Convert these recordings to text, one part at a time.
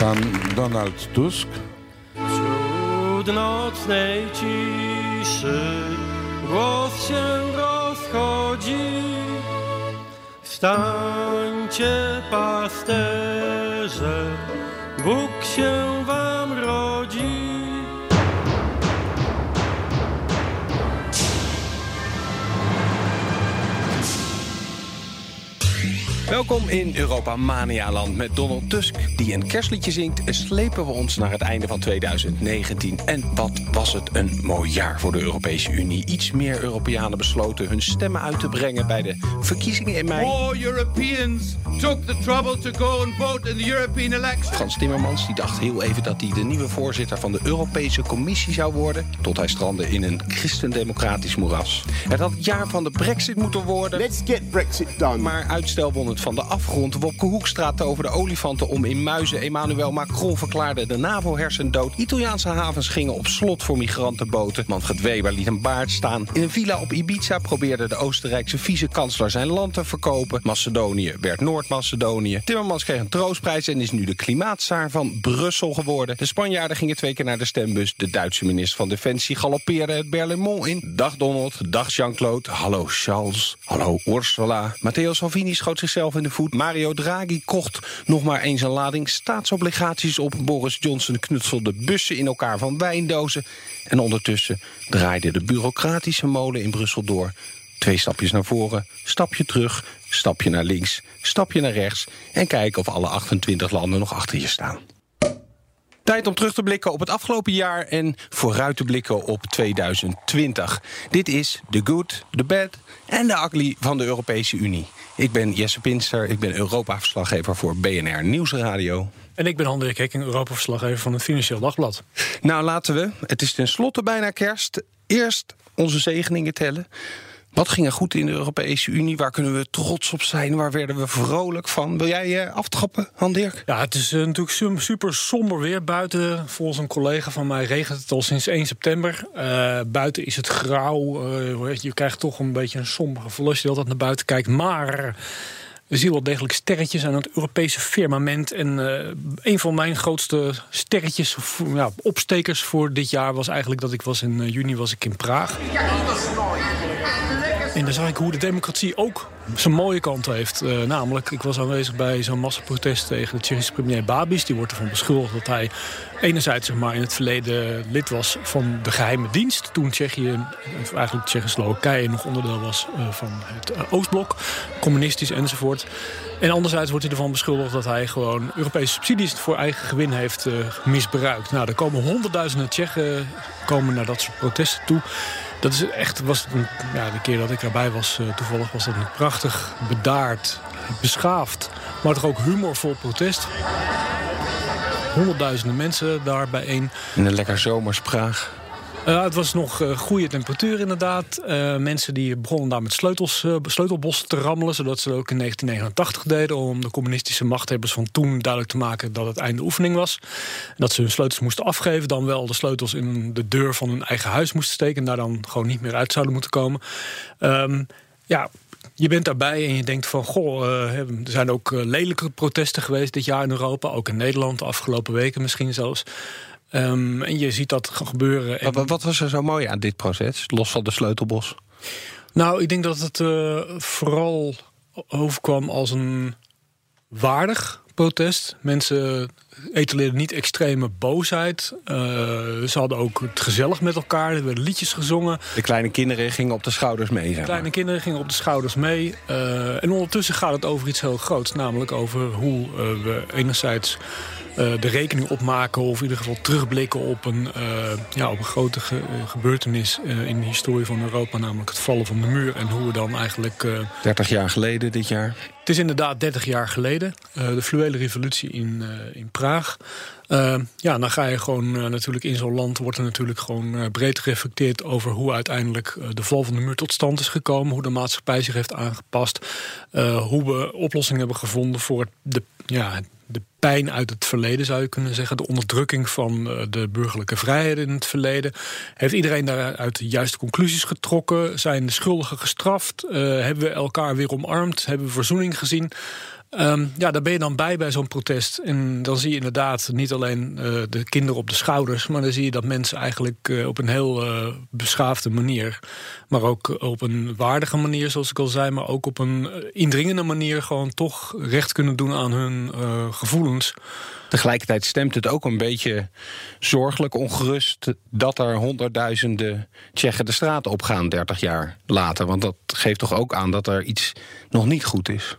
Pan Donald Tusk. Wśród nocnej ciszy głos się rozchodzi. Wstańcie pasterze, Bóg się wam Welkom in Europa Mania-land met Donald Tusk, die een kerstliedje zingt. Slepen we ons naar het einde van 2019. En wat was het een mooi jaar voor de Europese Unie. Iets meer Europeanen besloten hun stemmen uit te brengen bij de verkiezingen in mei. More Europeans took the trouble to go and vote in the European elections. Frans Timmermans die dacht heel even dat hij de nieuwe voorzitter van de Europese Commissie zou worden. Tot hij strandde in een christendemocratisch moeras. Het had het jaar van de brexit moeten worden. Let's get Brexit done. Maar uitstel won het van de afgrond. Wopke Hoekstra over de olifanten om in Muizen. Emmanuel Macron verklaarde de NAVO-hersendood. Italiaanse havens gingen op slot voor migrantenboten. Manfred Weber liet een baard staan. In een villa op Ibiza probeerde de Oostenrijkse vice-kansler zijn land te verkopen. Macedonië werd Noord-Macedonië. Timmermans kreeg een troostprijs en is nu de klimaatzaar van Brussel geworden. De Spanjaarden gingen twee keer naar de stembus. De Duitse minister van Defensie galoppeerde het Berlaymont in. Dag Donald, dag Jean-Claude, hallo Charles, hallo Ursula. Matteo Salvini schoot zichzelf in de voet. Mario Draghi kocht nog maar eens een lading staatsobligaties op. Boris Johnson knutselde bussen in elkaar van wijndozen. En ondertussen draaide de bureaucratische molen in Brussel door. Twee stapjes naar voren, stapje terug, stapje naar links, stapje naar rechts... en kijken of alle 28 landen nog achter je staan. Tijd om terug te blikken op het afgelopen jaar en vooruit te blikken op 2020. Dit is The Good, The Bad en The Ugly van de Europese Unie. Ik ben Jesse Pinster, ik ben Europa-verslaggever voor BNR Nieuwsradio. En ik ben Hendrik Hekking, Europa-verslaggever van het Financieel Dagblad. Nou, laten we, het is tenslotte bijna kerst, eerst onze zegeningen tellen. Wat ging er goed in de Europese Unie? Waar kunnen we trots op zijn? Waar werden we vrolijk van? Wil jij uh, aftrappen, Han Dirk? Ja, het is uh, natuurlijk super somber weer buiten. Volgens een collega van mij regent het al sinds 1 september. Uh, buiten is het grauw. je krijgt toch een beetje een sombere verlof als je altijd naar buiten kijkt. Maar we zien wel degelijk sterretjes aan het Europese firmament. En uh, een van mijn grootste sterretjes, of, ja, opstekers voor dit jaar was eigenlijk dat ik was in uh, juni was ik in Praag. En dan zag ik hoe de democratie ook zijn mooie kant heeft. Uh, namelijk, ik was aanwezig bij zo'n massaprotest tegen de Tsjechische premier Babis. Die wordt ervan beschuldigd dat hij enerzijds zeg maar, in het verleden lid was van de geheime dienst. Toen Tsjechië, eigenlijk Tsjechoslowakije, nog onderdeel was uh, van het uh, Oostblok. Communistisch enzovoort. En anderzijds wordt hij ervan beschuldigd dat hij gewoon Europese subsidies voor eigen gewin heeft misbruikt. Nou, er komen honderdduizenden Tsjechen komen naar dat soort protesten toe. Dat is echt, was een, ja, de keer dat ik erbij was, uh, toevallig was dat een prachtig, bedaard, beschaafd, maar toch ook humorvol protest. Honderdduizenden mensen daar bijeen. In een lekker zomers Praag. Uh, het was nog uh, goede temperatuur inderdaad. Uh, mensen die begonnen daar met sleutels, sleutelbossen te rammelen... zodat ze dat ook in 1989 deden... om de communistische machthebbers van toen duidelijk te maken... dat het einde oefening was. Dat ze hun sleutels moesten afgeven. Dan wel de sleutels in de deur van hun eigen huis moesten steken... en daar dan gewoon niet meer uit zouden moeten komen. Um, ja, je bent daarbij en je denkt van... goh, er zijn ook lelijke protesten geweest dit jaar in Europa. Ook in Nederland, de afgelopen weken misschien zelfs. Um, en je ziet dat gebeuren. En... Wat, wat, was er zo mooi aan dit proces, los van de sleutelbos? Nou, ik denk dat het uh, vooral overkwam als een waardig protest. Mensen etaleerden niet extreme boosheid. Uh, ze hadden ook het gezellig met elkaar. Er werden liedjes gezongen. De kleine kinderen gingen op de schouders mee. De kleine kinderen gingen op de schouders mee. Uh, en ondertussen gaat het over iets heel groots. Namelijk over hoe we enerzijds de rekening opmaken... of in ieder geval terugblikken op een, uh, ja, op een grote ge gebeurtenis in de historie van Europa... namelijk het vallen van de muur en hoe we dan eigenlijk... 30 jaar geleden dit jaar? Het is inderdaad 30 jaar geleden. de fluwele revolutie in, in Praag. ja, dan ga je gewoon natuurlijk in zo'n land... wordt er natuurlijk gewoon breed gereflecteerd over hoe uiteindelijk... de val van de muur tot stand is gekomen. Hoe de maatschappij zich heeft aangepast. hoe we oplossingen hebben gevonden voor de, ja, de pijn uit het verleden, zou je kunnen zeggen. De onderdrukking van de burgerlijke vrijheden in het verleden. Heeft iedereen daaruit de juiste conclusies getrokken? Zijn de schuldigen gestraft? hebben we elkaar weer omarmd? Hebben we verzoening gezien? Ehm, ja, daar ben je dan bij bij zo'n protest. En dan zie je inderdaad niet alleen uh, de kinderen op de schouders... maar dan zie je dat mensen eigenlijk uh, op een heel uh, beschaafde manier... maar ook op een waardige manier, zoals ik al zei... maar ook op een indringende manier gewoon toch recht kunnen doen aan hun gevoelens. Tegelijkertijd stemt het ook een beetje zorgelijk ongerust... dat er honderdduizenden Tsjechen de straat op gaan 30 jaar later. Want dat geeft toch ook aan dat er iets nog niet goed is.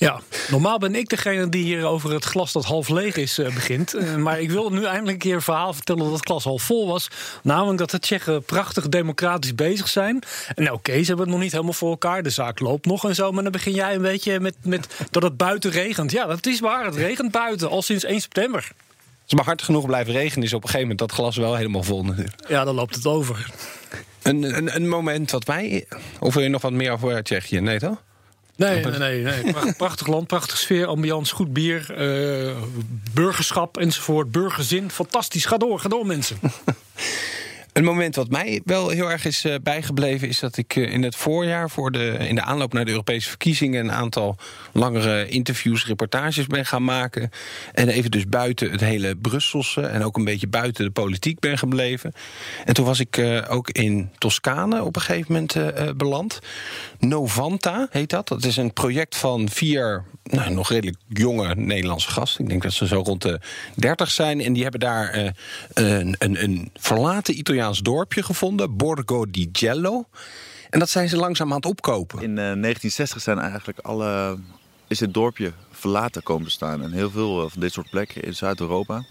Ja, normaal ben ik degene die hier over het glas dat half leeg is uh, begint. Uh, maar ik wil nu eindelijk een keer een verhaal vertellen dat het glas half vol was. Namelijk dat de Tsjechen prachtig democratisch bezig zijn. En nou, oké, ze hebben het nog niet helemaal voor elkaar. De zaak loopt nog en zo. Maar dan begin jij een beetje met, met dat het buiten regent. Ja, dat is waar. Het regent buiten al sinds 1 september. Als maar hard genoeg blijven regenen, is op een gegeven moment dat glas wel helemaal vol. Ja, dan loopt het over. Een, een, een moment wat wij. Of wil je nog wat meer over Tsjechië? Nee, toch? Nee, nee, nee. Prachtig land, prachtig sfeer, ambiance, goed bier, uh, burgerschap enzovoort, burgerzin. Fantastisch. Ga door, ga door mensen. Een moment wat mij wel heel erg is uh, bijgebleven... is dat ik uh, in het voorjaar, voor de, in de aanloop naar de Europese verkiezingen... een aantal langere interviews, reportages ben gaan maken. En even dus buiten het hele Brusselse... en ook een beetje buiten de politiek ben gebleven. En toen was ik uh, ook in Toscane op een gegeven moment beland. Novanta heet dat. Dat is een project van vier nou, nog redelijk jonge Nederlandse gasten. Ik denk dat ze zo rond de 30 zijn. En die hebben daar uh, een, een, een, verlaten Italiaans dorpje gevonden, Borgo di Gello. En dat zijn ze langzaam aan het opkopen. In uh, 1960 zijn eigenlijk alle, is het dorpje verlaten komen staan. En heel veel eh, van dit soort plekken in Zuid-Europa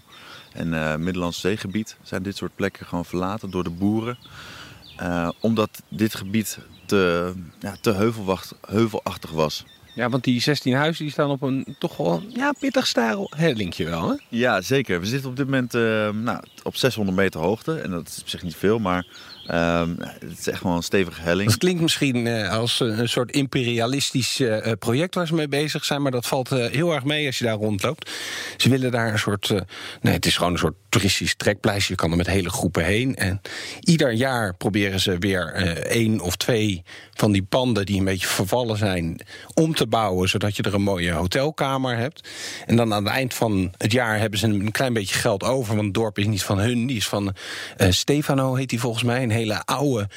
en uh, Middellandse zeegebied zijn dit soort plekken gewoon verlaten door de boeren. Omdat dit gebied te, ja, te heuvelachtig was. Ja, want die 16 huizen die staan op een toch wel ja, pittig stijl hellingje wel, hè? Ja, zeker. We zitten op dit moment uh, nou, op 600 meter hoogte. En dat is op zich niet veel, maar Um, het is echt wel een stevige helling. Dat klinkt misschien uh, als een soort imperialistisch uh, project waar ze mee bezig zijn, maar dat valt heel erg mee als je daar rondloopt. Ze willen daar een soort. nee, het is gewoon een soort toeristisch trekpleister. Je kan er met hele groepen heen. En ieder jaar proberen ze weer één of twee van die panden die een beetje vervallen zijn om te bouwen, zodat je er een mooie hotelkamer hebt. En dan aan het eind van het jaar hebben ze een klein beetje geld over, want het dorp is niet van hun, die is van Stefano, heet hij volgens mij hele oude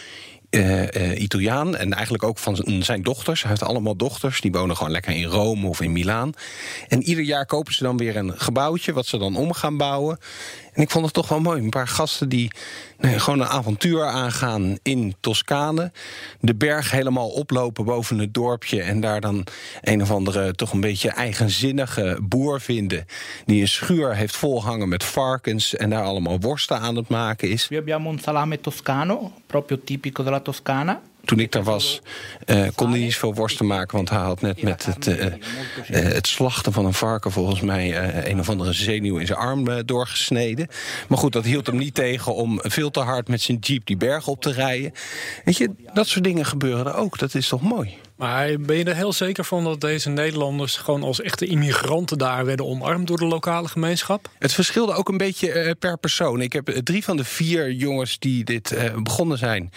uh, uh, Italiaan. En eigenlijk ook van zijn dochters. Hij heeft allemaal dochters. Die wonen gewoon lekker in Rome of in Milaan. En ieder jaar kopen ze dan weer een gebouwtje. Wat ze dan om gaan bouwen. En ik vond het toch wel mooi. Een paar gasten die nee, gewoon een avontuur aangaan in Toscane. De berg helemaal oplopen boven het dorpje. En daar dan een of andere toch een beetje eigenzinnige boer vinden. Die een schuur heeft volhangen met varkens. En daar allemaal worsten aan het maken is. We hebben een salame toscano, proprio tipico della Toscana toen ik daar was, uh, kon hij niet veel worsten maken. Want hij had net met het, uh, uh, het slachten van een varken... volgens mij een of andere zenuw in zijn arm doorgesneden. Maar goed, dat hield hem niet tegen om veel te hard met zijn jeep die berg op te rijden. Weet je, dat soort dingen gebeuren er ook. Dat is toch mooi? Maar ben je er heel zeker van dat deze Nederlanders gewoon als echte immigranten daar werden omarmd door de lokale gemeenschap? Het verschilde ook een beetje uh, per persoon. Ik heb uh, drie van de vier jongens die dit uh, begonnen zijn,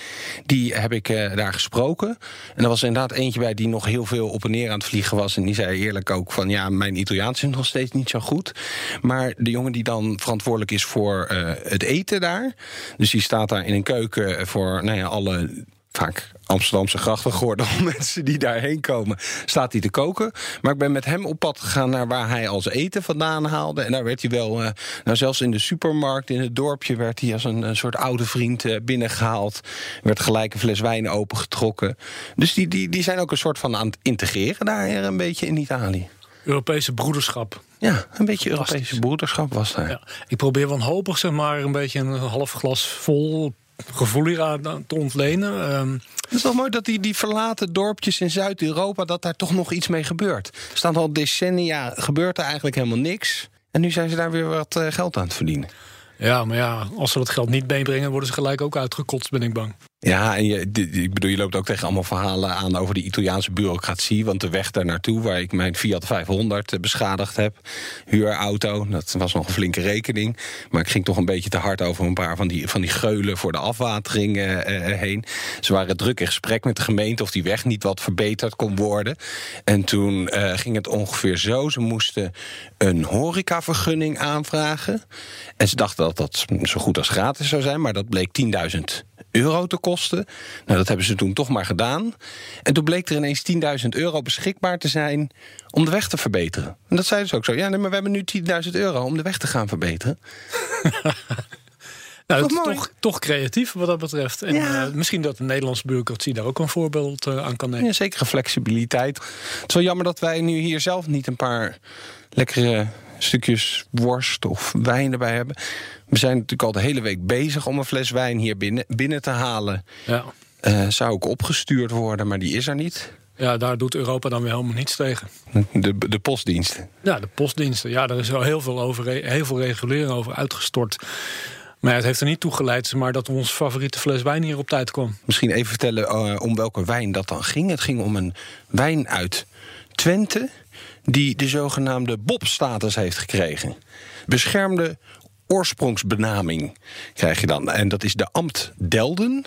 die heb ik daar gesproken. En er was inderdaad eentje bij die nog heel veel op en neer aan het vliegen was. En die zei eerlijk ook van ja, mijn Italiaans is nog steeds niet zo goed. Maar de jongen die dan verantwoordelijk is voor het eten daar. Dus die staat daar in een keuken voor nou ja, alle vaak Amsterdamse grachten geworden om mensen die daarheen komen, staat hij te koken. Maar ik ben met hem op pad gegaan naar waar hij als eten vandaan haalde. En daar werd hij wel, uh, nou zelfs in de supermarkt in het dorpje, werd hij als een, een soort oude vriend uh, binnengehaald. Werd gelijk een fles wijn opengetrokken. Dus die, die, die zijn ook een soort van aan het integreren daar een beetje in Italië. Europese broederschap. Ja, een beetje Europese broederschap was daar. Ja, ik probeer wanhopig zeg maar een beetje een half glas vol gevoel hier te ontlenen. Um, het is toch mooi dat die, die verlaten dorpjes in Zuid-Europa... dat daar toch nog iets mee gebeurt. Er staan al decennia, gebeurt er eigenlijk helemaal niks. En nu zijn ze daar weer wat uh, geld aan het verdienen. Ja, maar ja, als ze dat geld niet meebrengen... worden ze gelijk ook uitgekotst, ben ik bang. Ja, en je, ik bedoel, je loopt ook tegen allemaal verhalen aan over de Italiaanse bureaucratie. Want de weg daar naartoe, waar ik mijn Fiat 500 eh, beschadigd heb, huurauto, dat was nog een flinke rekening. Maar ik ging toch een beetje te hard over een paar van die, van die geulen voor de afwatering uh, heen. Ze waren druk in gesprek met de gemeente of die weg niet wat verbeterd kon worden. En toen ging het ongeveer zo. Ze moesten een horecavergunning aanvragen. En ze dachten dat dat zo goed als gratis zou zijn, maar dat bleek 10.000 euro te kosten. Nou, dat hebben ze toen toch maar gedaan. En toen bleek er ineens 10.000 euro beschikbaar te zijn om de weg te verbeteren. En dat zeiden ze ook zo. Ja, nee, maar we hebben nu 10.000 euro om de weg te gaan verbeteren. Nou, dat is toch, toch creatief wat dat betreft. En ja. uh, misschien dat de Nederlandse bureaucratie daar ook een voorbeeld uh, aan kan nemen. Ja, zekere flexibiliteit. Het is wel jammer dat wij nu hier zelf niet een paar lekkere stukjes worst of wijn erbij hebben. We zijn natuurlijk al de hele week bezig om een fles wijn hier binnen, binnen te halen. Ja. Uh, zou ook opgestuurd worden, maar die is er niet. Ja, daar doet Europa dan weer helemaal niets tegen. De, de postdiensten. Ja, de postdiensten. Ja, daar is al heel veel, over, heel veel regulering over uitgestort. Maar het heeft er niet toe geleid maar dat ons favoriete fles wijn hier op tijd kwam. Misschien even vertellen uh, om welke wijn dat dan ging. Het ging om een wijn uit Twente die de zogenaamde Bob-status heeft gekregen. Beschermde oorsprongsbenaming krijg je dan. En dat is de Amt Delden.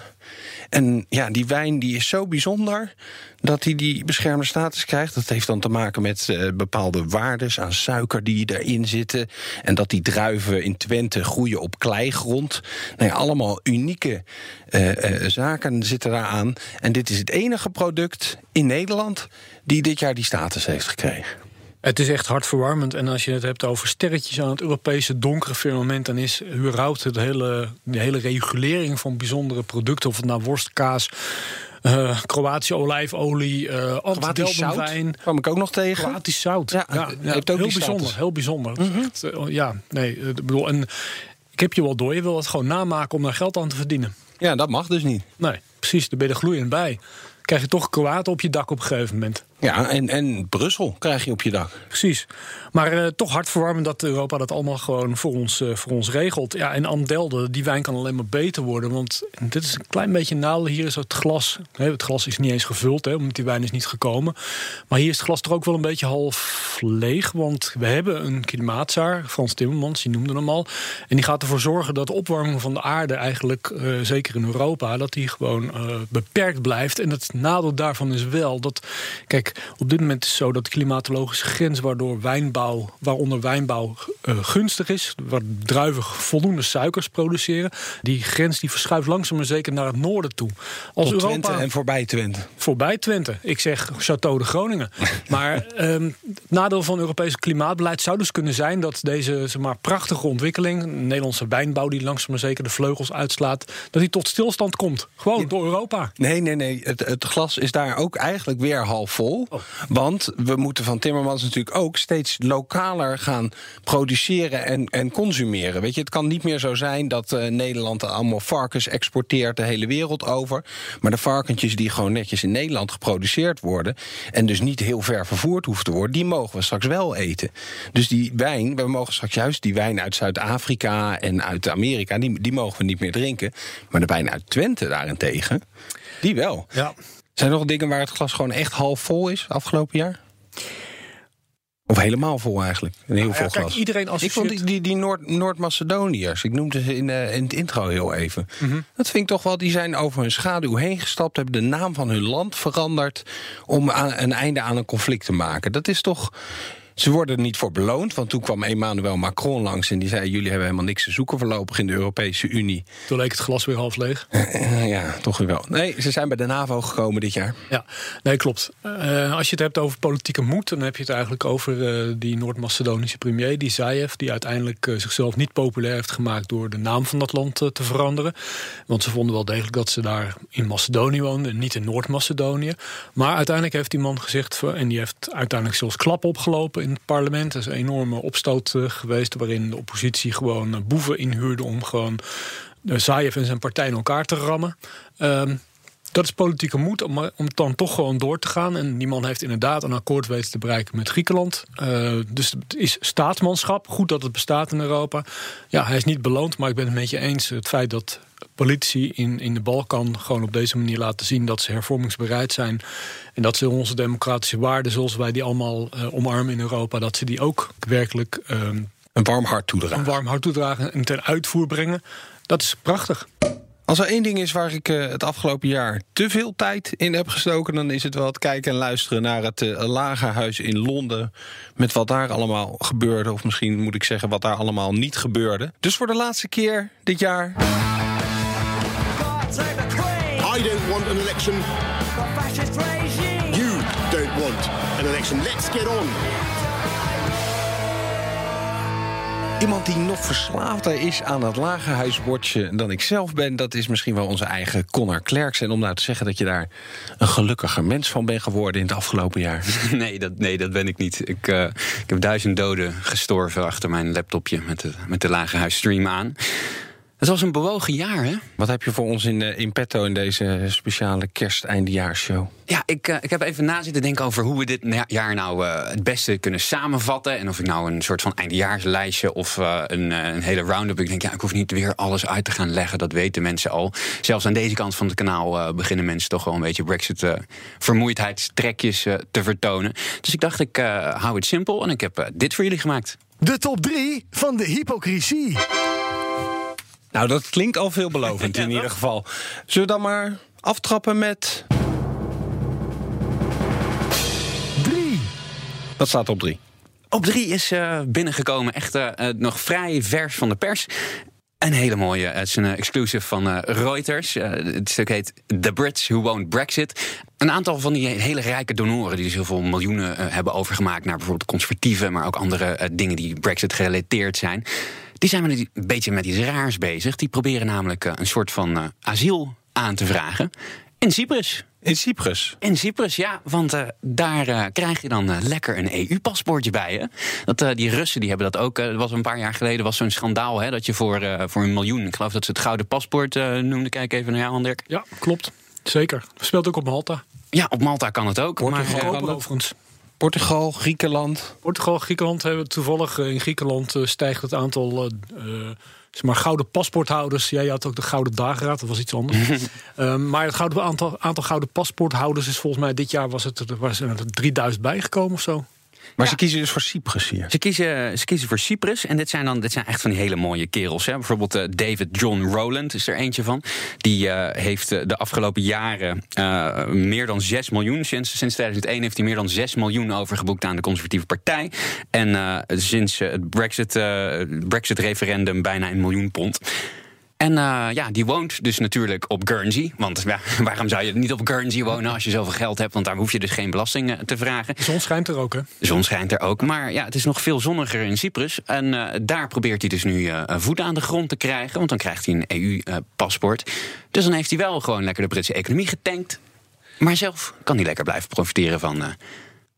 En ja, die wijn die is zo bijzonder dat hij die beschermde status krijgt. Dat heeft dan te maken met uh, bepaalde waardes aan suiker die erin zitten. En dat die druiven in Twente groeien op kleigrond. Nou allemaal unieke uh, uh, zaken zitten daaraan. En dit is het enige product in Nederland die dit jaar die status heeft gekregen. Het is echt hartverwarmend. En als je het hebt over sterretjes aan het Europese donkere firmament, dan is überhaupt het hele, de hele regulering van bijzondere producten, of het nou worst, kaas. Uh, Kroatische olijfolie, uh, Antdeldenwijn. kwam ik ook nog tegen. Kroatisch zout. Ja, ja, ja heeft ook heel bijzonder. Heel bijzonder. Mm -hmm. echt, uh, ja, nee, ik bedoel, en ik heb je wel door. Je wil het gewoon namaken om daar geld aan te verdienen. Ja, dat mag dus niet. Nee, precies. Daar ben je er gloeiend bij. Krijg je toch Kroaten op je dak op een gegeven moment. Ja, en, en Brussel krijg je op je dak. Precies. Maar uh, toch hartverwarmend dat Europa dat allemaal gewoon voor ons, uh, voor ons regelt. Ja, en Amdelde, die wijn kan alleen maar beter worden. Want dit is een klein beetje nadeel. Hier is het glas. Hè, het glas is niet eens gevuld, hè, omdat die wijn is niet gekomen. Maar hier is het glas toch ook wel een beetje half leeg. Want we hebben een klimaatzaar, Frans Timmermans, die noemde hem al. En die gaat ervoor zorgen dat de opwarming van de aarde eigenlijk, uh, zeker in Europa, dat die gewoon beperkt blijft. En het nadeel daarvan is wel dat, kijk, op dit moment is het zo dat de klimatologische grens waardoor wijnbouw, waaronder wijnbouw uh, gunstig is, waar druiven voldoende suikers produceren, die grens die verschuift langzaam maar zeker naar het noorden toe. Als Tot Europa, Twente en voorbij Twente. Voorbij Twente. Ik zeg Château de Groningen. maar um, het nadeel van Europees klimaatbeleid zou dus kunnen zijn dat deze zeg maar, prachtige ontwikkeling, Nederlandse wijnbouw die langzaam maar zeker de vleugels uitslaat, dat die tot stilstand komt. Gewoon ja. door Europa. Nee, nee, nee. Het, het glas is daar ook eigenlijk weer half vol. Oh. Want we moeten van Timmermans natuurlijk ook steeds lokaler gaan produceren en, en consumeren. Weet je, het kan niet meer zo zijn dat uh, Nederland allemaal varkens exporteert de hele wereld over. Maar de varkentjes die gewoon netjes in Nederland geproduceerd worden. en dus niet heel ver vervoerd hoeven te worden. die mogen we straks wel eten. Dus die wijn, we mogen straks juist die wijn uit Zuid-Afrika en uit Amerika. Die, die mogen we niet meer drinken. Maar de wijn uit Twente daarentegen, die wel. Ja. Zijn er nog dingen waar het glas gewoon echt half vol is afgelopen jaar? Of helemaal vol eigenlijk. Een heel nou, vol ja, kijk, glas. Iedereen ik vond die, die, die Noord, Noord-Macedoniërs, ik noemde ze in, uh, in het intro heel even. -hmm. Dat vind ik toch wel, die zijn over hun schaduw heen gestapt, hebben de naam van hun land veranderd om aan, een einde aan een conflict te maken. Dat is toch. Ze worden er niet voor beloond, want toen kwam Emmanuel Macron langs en die zei: Jullie hebben helemaal niks te zoeken voorlopig in de Europese Unie. Toen leek het glas weer half leeg. ja, toch weer wel. Nee, ze zijn bij de NAVO gekomen dit jaar. Ja, nee, klopt. Uh, als je het hebt over politieke moed, dan heb je het eigenlijk over uh, die Noord-Macedonische premier, die Zaev, die uiteindelijk uh, zichzelf niet populair heeft gemaakt door de naam van dat land te veranderen. Want ze vonden wel degelijk dat ze daar in Macedonië woonden en niet in Noord-Macedonië. Maar uiteindelijk heeft die man gezegd, en die heeft uiteindelijk zelfs klap opgelopen in het parlement. Is een enorme opstoot uh, geweest waarin de oppositie gewoon uh, boeven inhuurde om gewoon uh, Zaev en zijn partij in elkaar te rammen. Um, dat is politieke moed om, om dan toch gewoon door te gaan. En die man heeft inderdaad een akkoord weten te bereiken met Griekenland. Uh, dus het is staatsmanschap. Goed dat het bestaat in Europa. Ja, hij is niet beloond, maar ik ben het met je eens. Het feit dat politici in, in de Balkan gewoon op deze manier laten zien dat ze hervormingsbereid zijn. En dat ze onze democratische waarden, zoals wij die allemaal uh, omarmen in Europa, dat ze die ook werkelijk. Uh, een warm hart toedragen. Een warm hart toedragen en ten uitvoer brengen. Dat is prachtig. Als er één ding is waar ik uh, het afgelopen jaar te veel tijd in heb gestoken, dan is het wel het kijken en luisteren naar het uh, Lagerhuis in Londen. Met wat daar allemaal gebeurde, of misschien moet ik zeggen wat daar allemaal niet gebeurde. Dus voor de laatste keer dit jaar. I don't want an election. You don't want an election. Let's get on. Iemand die nog verslaafder is aan het lagerhuisbordje dan ik zelf ben, dat is misschien wel onze eigen Connor Klerks. En om nou te zeggen dat je daar een gelukkiger mens van bent geworden in het afgelopen jaar. Nee, dat, nee, dat ben ik niet. Ik, uh, ik heb duizend doden gestorven achter mijn laptopje met de, met de lagerhuisstream aan. Het was een bewogen jaar, hè? Wat heb je voor ons in, in petto in deze speciale kerst-eindejaarsshow? Ja, ik, uh, ik heb even na zitten denken over hoe we dit jaar nou uh, het beste kunnen samenvatten. En of ik nou een soort van eindejaarslijstje of uh, een, een, hele round-up. Ik denk, ja, ik hoef niet weer alles uit te gaan leggen. Dat weten mensen al. Zelfs aan deze kant van het kanaal beginnen mensen toch wel een beetje Brexit-vermoeidheidstrekjes te vertonen. Dus ik dacht, ik hou het simpel en ik heb dit voor jullie gemaakt. De top 3 van de hypocrisie. Nou, dat klinkt al veelbelovend ja, in ieder geval. Zullen we dan maar aftrappen met. 3. Wat staat op 3? Op 3 is uh, binnengekomen, echt uh, nog vrij vers van de pers. Een hele mooie. Het is een exclusive van uh, Reuters. Uh, het stuk heet The Brits Who Won't Brexit. Een aantal van die hele rijke donoren die dus heel veel miljoenen uh, hebben overgemaakt naar bijvoorbeeld conservatieven, maar ook andere dingen die Brexit gerelateerd zijn. Die zijn een beetje met iets raars bezig. Die proberen namelijk een soort van asiel aan te vragen in Cyprus. In Cyprus? In Cyprus, ja. Want uh, daar uh, krijg je dan uh, lekker een EU-paspoortje bij je. Dat, die Russen die hebben dat ook. dat was een paar jaar geleden was zo'n schandaal. Hè, dat je voor, voor een miljoen, ik geloof dat ze het gouden paspoort noemden. Kijk even naar jou, Handirk. Ja, klopt. Zeker. Speelt ook op Malta. Ja, op Malta kan het ook. Portugal, maar, overigens. Portugal, Griekenland. Portugal, Griekenland hebben toevallig in Griekenland stijgt het aantal zeg maar, gouden paspoorthouders. Jij had ook de Gouden Dageraad, dat was iets anders. um, maar het gouden aantal, aantal gouden paspoorthouders is volgens mij dit jaar was het, was er 3000 bijgekomen of zo. Maar ja. ze kiezen dus voor Cyprus hier. Ze kiezen, ze kiezen voor Cyprus. En dit zijn dan dit zijn echt van die hele mooie kerels. Hè. Bijvoorbeeld uh, David John Rowland is er eentje van. Die uh, heeft de afgelopen jaren uh, meer dan 6 miljoen. Sinds, sinds 2001 heeft hij meer dan 6 miljoen overgeboekt aan de conservatieve partij. En sinds het Brexit-referendum Brexit bijna een miljoen pond. En uh, ja, die woont dus natuurlijk op Guernsey. Want ja, waarom zou je niet op Guernsey wonen als je zoveel geld hebt? Want daar hoef je dus geen belasting te vragen. De zon schijnt er ook, hè? De zon schijnt er ook. Maar ja, het is nog veel zonniger in Cyprus. En uh, daar probeert hij dus nu uh, voet aan de grond te krijgen. Want dan krijgt hij een EU-paspoort. Dus dan heeft hij wel gewoon lekker de Britse economie getankt. Maar zelf kan hij lekker blijven profiteren van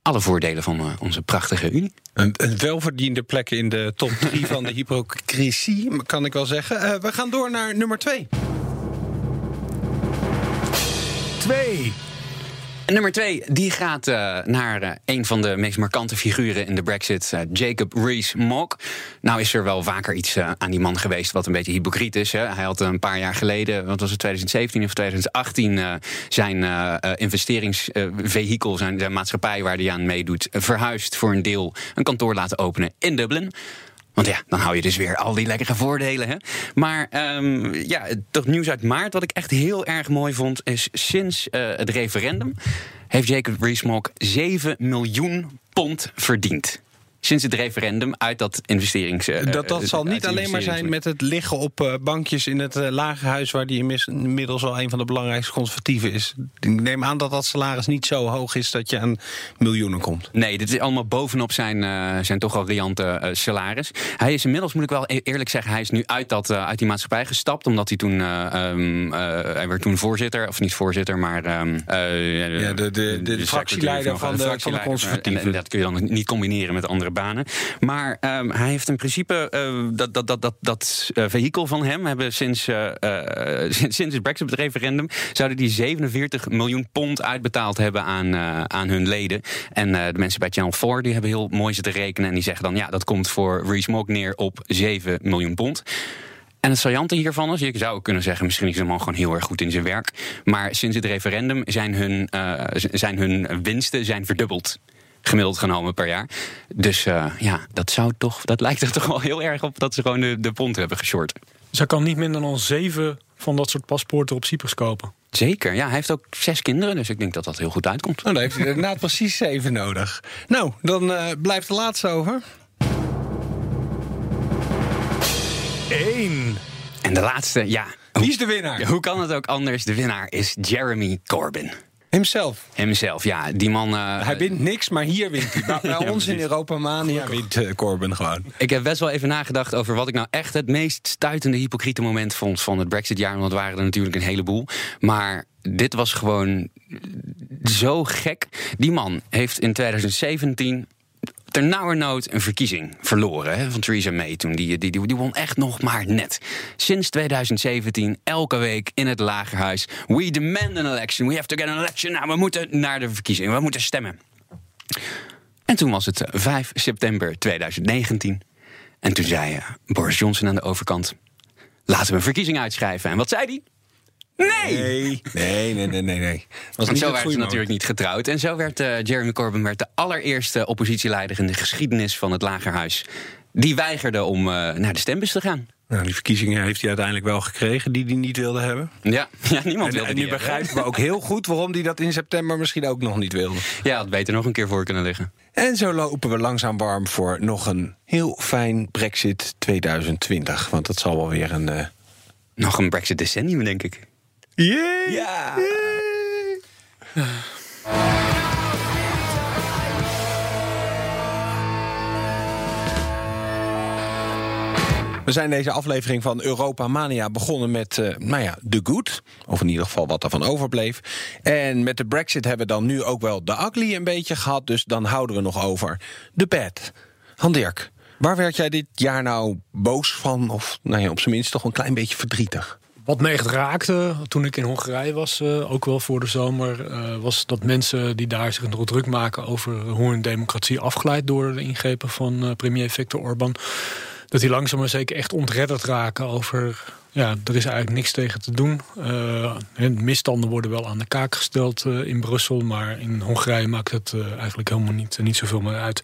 alle voordelen van uh, onze prachtige Unie. Een, een, welverdiende plek in de top 3 van de hypocrisie, kan ik wel zeggen. Uh, we gaan door naar nummer 2. 2. Nummer twee, die gaat uh, naar uh, een van de meest markante figuren in de Brexit, uh, Jacob Rees-Mogg. Nou is er wel vaker iets aan die man geweest wat een beetje hypocriet is. Hè? Hij had een paar jaar geleden, wat was het, 2017 of 2018, zijn investeringsvehikel, zijn, zijn maatschappij waar hij aan meedoet, verhuisd voor een deel een kantoor laten openen in Dublin. Want ja, dan hou je dus weer al die lekkere voordelen. Hè? Maar um, ja, toch nieuws uit maart, wat ik echt heel erg mooi vond, is sinds uh, het referendum heeft Jacob Rees-Mogg 7 miljoen pond verdiend sinds het referendum uit dat investerings. Uh, dat dat zal niet alleen maar zijn met het liggen op uh, bankjes in het uh, lagerhuis, waar die inmiddels al een van de belangrijkste conservatieven is. Ik neem aan dat dat salaris niet zo hoog is dat je aan miljoenen komt. Nee, dit is allemaal bovenop zijn, zijn toch al riante salaris. Hij is inmiddels, moet ik wel e-, eerlijk zeggen, hij is nu uit, dat, uit die maatschappij gestapt, omdat hij toen. Um, hij werd toen voorzitter, of niet voorzitter, maar. Um, ja, de, de, de, de, fractieleider van de, van de conservatieven. En, en, dat kun je dan niet combineren met andere banen. Maar ehm, hij heeft in principe uh, dat, dat, dat, dat, dat uh, vehikel van hem hebben sinds, uh, sinds het Brexit-referendum zouden die 47 miljoen pond uitbetaald hebben aan, aan hun leden. En de mensen bij Channel 4 die hebben heel mooi zitten rekenen en die zeggen dan ja, dat komt voor Rees Mogg neer op 7 miljoen pond. En het saillante hiervan is, je zou kunnen zeggen, misschien is de man gewoon heel erg goed in zijn werk. Maar sinds het referendum zijn hun, uh, zijn hun winsten zijn verdubbeld. Gemiddeld genomen per jaar. Dus uh, ja, dat zou toch, dat lijkt er toch wel heel erg op dat ze gewoon de, de pond hebben geshort. Ze kan niet minder dan zeven van dat soort paspoorten op Cyprus kopen. Zeker, ja. Hij heeft ook zes kinderen, dus ik denk dat dat heel goed uitkomt. Nou, dan heeft hij inderdaad precies zeven nodig. Nou, dan uh, blijft de laatste over. 1. En de laatste, ja. Wie is de winnaar? Hoe kan het ook anders? De winnaar is Jeremy Corbyn. Hemzelf? Hemzelf, ja. Die man... Uh, hij wint niks, maar hier wint hij. Bij, bij Ja, ons in. Europa Mania wint uh, Corbyn gewoon. Ik heb best wel even nagedacht over wat ik nou echt het meest stuitende hypocriete moment vond van het Brexit-jaar. Want het waren er natuurlijk een heleboel. Maar dit was gewoon zo gek. Die man heeft in 2017 ternauwernood een verkiezing verloren hè, van Theresa May toen. Die, die, die, won echt nog maar net. Sinds 2017, elke week in het lagerhuis. We demand an election. We have to get an election. Nou, we moeten naar de verkiezingen. We moeten stemmen. En toen was het eh, 5 september 2019. En toen zei eh, Boris Johnson aan de overkant... laten we een verkiezing uitschrijven. En wat zei hij? Nee! Nee, nee, nee, nee, nee. nee. Was niet zo werd ze natuurlijk niet getrouwd. En zo werd eh, Jeremy Corbyn werd de allereerste oppositieleider in de geschiedenis van het Lagerhuis. Die weigerde om eh, naar de stembus te gaan. Nou, die verkiezingen heeft hij uiteindelijk wel gekregen die hij niet wilde hebben. Ja, ja niemand En, wilde en die nu begrijpen we ook heel goed waarom hij dat in september misschien ook nog niet wilde. Ja, had beter nog een keer voor kunnen liggen. En zo lopen we langzaam warm voor nog een heel fijn Brexit 2020. Want dat zal wel weer een. eh, Nog een Brexit decennium, denk ik. Ja! We zijn deze aflevering van Europa Mania begonnen met, eh, nou ja, de good. Of in ieder geval wat ervan overbleef. En met de Brexit hebben we dan nu ook wel de ugly een beetje gehad. Dus dan houden we nog over de bad. Han Dirk, waar werd jij dit jaar nou boos van? Of nou ja, op zijn minst toch een klein beetje verdrietig? Wat me echt raakte toen ik in Hongarije was, eh, ook wel voor de zomer, eh, was dat mensen die daar zich nog druk maken over hoe hun democratie afglijdt door de ingrepen van eh, premier Viktor Orban, dat die langzaam maar zeker echt ontredderd raken over. Ja, er is eigenlijk niks tegen te doen. Misstanden worden wel aan de kaak gesteld in Brussel, maar in Hongarije maakt het eigenlijk helemaal niet, niet zoveel meer uit.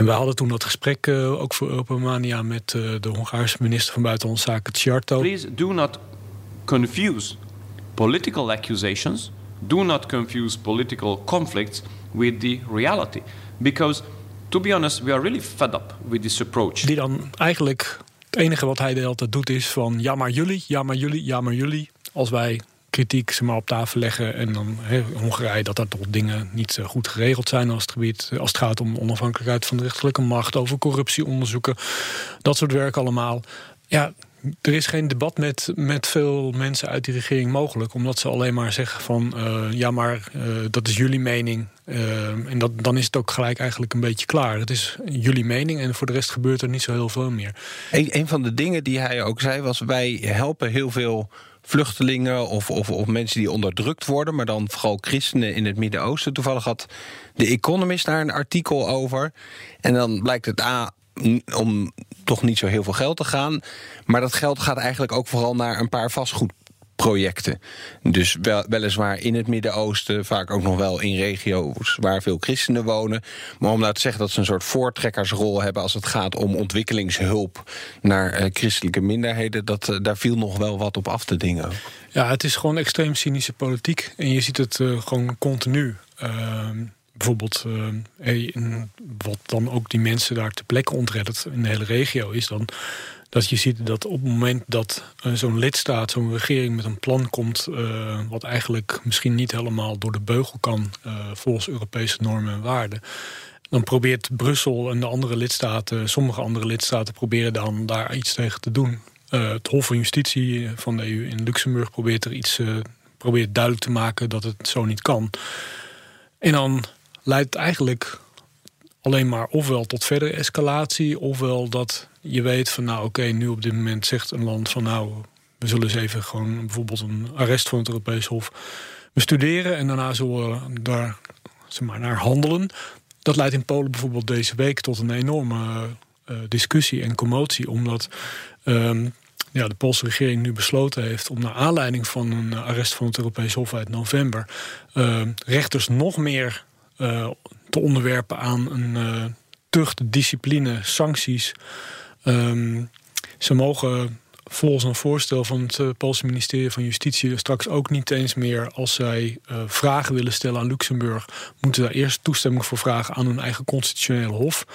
En we hadden toen dat gesprek eh, ook voor Europamania met eh, de Hongaarse minister van Buitenlandse Zaken, Tjarto. Please do not confuse political accusations, do not confuse political conflicts with the reality. Because, to be honest, we are really fed up with this approach. Die dan eigenlijk het enige wat hij de hele tijd doet is van ja maar jullie, ja maar jullie, ja maar jullie. Als wij kritiek zeg maar, op tafel leggen en dan he, Hongarije dat er toch dingen niet eh, goed geregeld zijn als het, gebied, als het gaat om onafhankelijkheid van de rechterlijke macht, over corruptieonderzoeken, dat soort werk allemaal. Ja, er is geen debat met, met veel mensen uit die regering mogelijk. Omdat ze alleen maar zeggen van eh, ja, maar eh, dat is jullie mening. Eh, en dat, dan is het ook gelijk eigenlijk een beetje klaar. Het is jullie mening en voor de rest gebeurt er niet zo heel veel meer. Een, een van de dingen die hij ook zei was: wij helpen heel veel vluchtelingen of, of, of mensen die onderdrukt worden, maar dan vooral christenen in het Midden-Oosten. Toevallig had de Economist daar een artikel over. En dan blijkt het A om toch niet zo heel veel geld te gaan. Maar dat geld gaat eigenlijk ook vooral naar een paar vastgoedprojecten. Dus wel, weliswaar in het Midden-Oosten, vaak ook nog wel in regio's waar veel christenen wonen. Maar om nou te zeggen dat ze een soort voortrekkersrol hebben als het gaat om ontwikkelingshulp naar eh, christelijke minderheden, dat, eh, daar viel nog wel wat op af te dingen. Ja, het is gewoon extreem cynische politiek. En je ziet het eh, gewoon continu. Ehm, bijvoorbeeld, wat dan ook die mensen daar ter plekke ontreddert in de hele regio, is dan dat je ziet dat op het moment dat eh, zo'n lidstaat, zo'n regering met een plan komt, eh, wat eigenlijk misschien niet helemaal door de beugel kan eh, volgens Europese normen en waarden. Dan probeert Brussel en de andere lidstaten, sommige andere lidstaten, proberen dan daar iets tegen te doen. Het Hof van Justitie van de EU in Luxemburg probeert er iets probeert duidelijk te maken dat het zo niet kan. En dan leidt het eigenlijk alleen maar ofwel tot verdere escalatie, ofwel dat je weet van nou oké, nu op dit moment zegt een land van nou, we zullen eens even gewoon bijvoorbeeld een arrest van het Europees Hof bestuderen en daarna zullen we daar zeg maar, naar handelen. Dat leidt in Polen bijvoorbeeld deze week tot een enorme uh, discussie en commotie, omdat um, ja, de Poolse regering nu besloten heeft om naar aanleiding van een arrest van het Europees Hof uit november uh, rechters nog meer uh, te onderwerpen aan een uh, tucht, discipline, sancties. Um, ze mogen volgens een voorstel van het uh, Poolse ministerie van Justitie straks ook niet eens meer als zij uh, vragen willen stellen aan Luxemburg, moeten daar eerst toestemming voor vragen aan hun eigen constitutionele hof.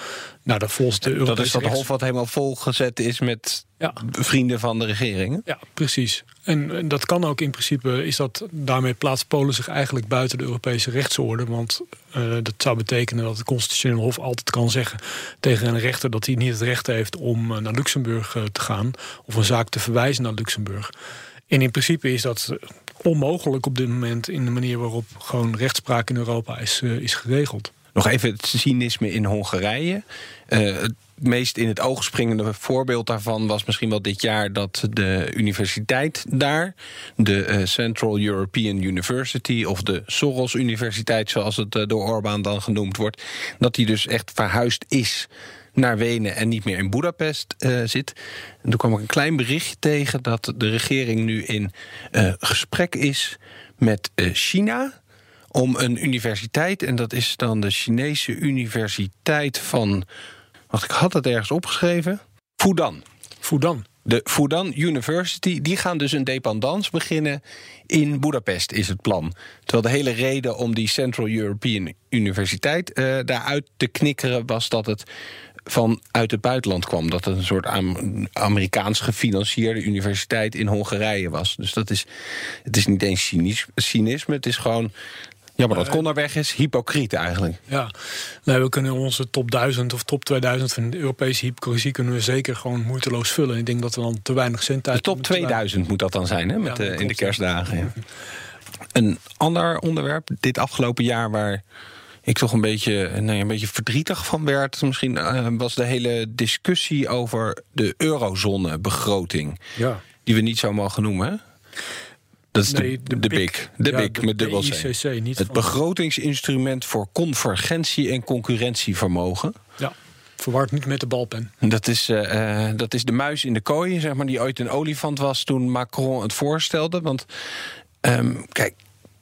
Nou, dat volgens de Europese Dat is dat rechts... hof wat helemaal volgezet is met ja. vrienden van de regering. Ja, precies. En, en, dat kan ook in principe, is dat daarmee plaatst Polen zich eigenlijk buiten de Europese rechtsorde. Want uh, dat zou betekenen dat het Constitutioneel Hof altijd kan zeggen tegen een rechter dat hij niet het recht heeft om uh, naar Luxemburg uh, te gaan of een zaak te verwijzen naar Luxemburg. En in principe is dat onmogelijk op dit moment in de manier waarop gewoon rechtspraak in Europa is, is geregeld. Nog even het cynisme in Hongarije. Uh, meest in het oog springende voorbeeld daarvan was misschien wel dit jaar dat de universiteit daar, de uh, Central European University of de Soros Universiteit, zoals het uh, door Orbán dan genoemd wordt, dat die dus echt verhuisd is naar Wenen en niet meer in Budapest uh, zit. En toen kwam ik een klein berichtje tegen dat de regering nu in gesprek is met China om een universiteit. En dat is dan de Chinese Universiteit van. Wacht, ik had het ergens opgeschreven. Fudan. Fudan. De Fudan University, die gaan dus een dependance beginnen in Budapest, is het plan. Terwijl de hele reden om die Central European Universiteit uh, daaruit te knikkeren was dat het vanuit het buitenland kwam. Dat het een soort Amerikaans gefinancierde universiteit in Hongarije was. Dus dat is, het is niet eens cynisme, het is gewoon ja, maar dat kon er weg is. Hypocriet eigenlijk. Ja, nee, we kunnen onze top 1000 of top 2000 van de Europese hypocrisie... kunnen we zeker gewoon moeiteloos vullen. Ik denk dat we dan te weinig cent uit... De top 2000 moet dat dan zijn, hè? Met, ja, uh, in de kerstdagen. Ja. Een ander onderwerp dit afgelopen jaar waar ik toch een beetje, nee, een beetje verdrietig van werd. Misschien uh, was de hele discussie over de eurozonebegroting. Ja. Die we niet zo mogen noemen. Hè? Dat is nee, de, de, de, big. De ja, big met dubbel C. Het begrotingsinstrument voor convergentie en concurrentievermogen. Ja. Verward niet met de balpen. Dat is, uh, dat is de muis in de kooi, zeg maar, die ooit een olifant was toen Macron het voorstelde. Want um, kijk,